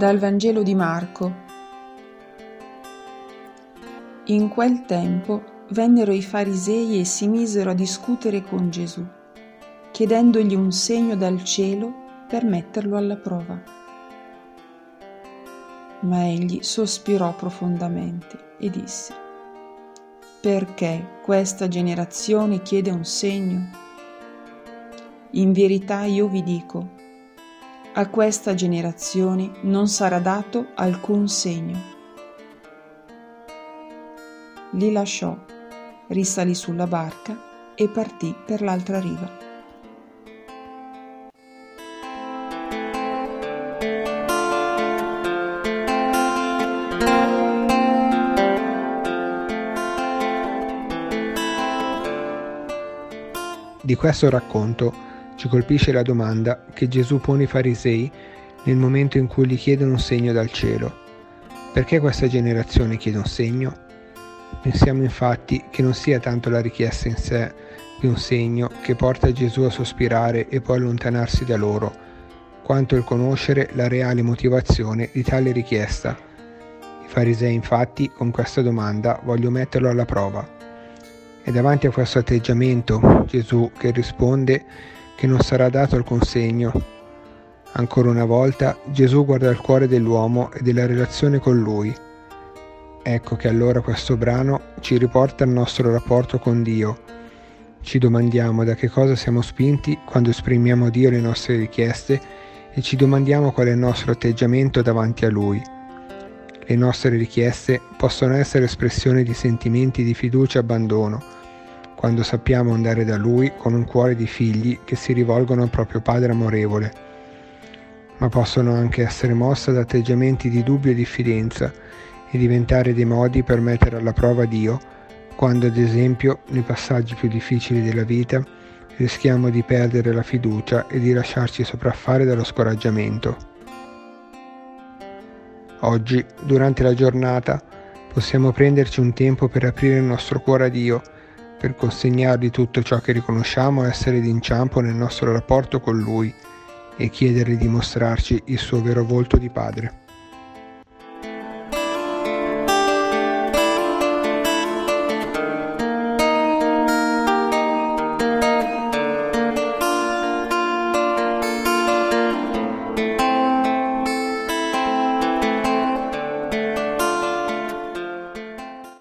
Dal Vangelo di Marco. In quel tempo vennero i farisei e si misero a discutere con Gesù, chiedendogli un segno dal cielo per metterlo alla prova. Ma egli sospirò profondamente e disse, Perché questa generazione chiede un segno? In verità io vi dico, a questa generazione non sarà dato alcun segno. Li lasciò, risalì sulla barca e partì per l'altra riva. Di questo racconto ci colpisce la domanda che Gesù pone ai farisei nel momento in cui gli chiedono un segno dal cielo. Perché questa generazione chiede un segno? Pensiamo infatti che non sia tanto la richiesta in sé di un segno che porta Gesù a sospirare e poi allontanarsi da loro, quanto il conoscere la reale motivazione di tale richiesta. I farisei infatti con questa domanda vogliono metterlo alla prova. E davanti a questo atteggiamento Gesù che risponde che non sarà dato alcun segno. Ancora una volta Gesù guarda il cuore dell'uomo e della relazione con lui. Ecco che allora questo brano ci riporta al nostro rapporto con Dio. Ci domandiamo da che cosa siamo spinti quando esprimiamo a Dio le nostre richieste e ci domandiamo qual è il nostro atteggiamento davanti a Lui. Le nostre richieste possono essere espressione di sentimenti di fiducia e abbandono, quando sappiamo andare da Lui con un cuore di figli che si rivolgono al proprio Padre amorevole, ma possono anche essere mosse da atteggiamenti di dubbio e diffidenza e diventare dei modi per mettere alla prova Dio, quando ad esempio nei passaggi più difficili della vita rischiamo di perdere la fiducia e di lasciarci sopraffare dallo scoraggiamento. Oggi, durante la giornata, possiamo prenderci un tempo per aprire il nostro cuore a Dio per consegnargli tutto ciò che riconosciamo essere d'inciampo nel nostro rapporto con Lui e chiedergli di mostrarci il suo vero volto di Padre.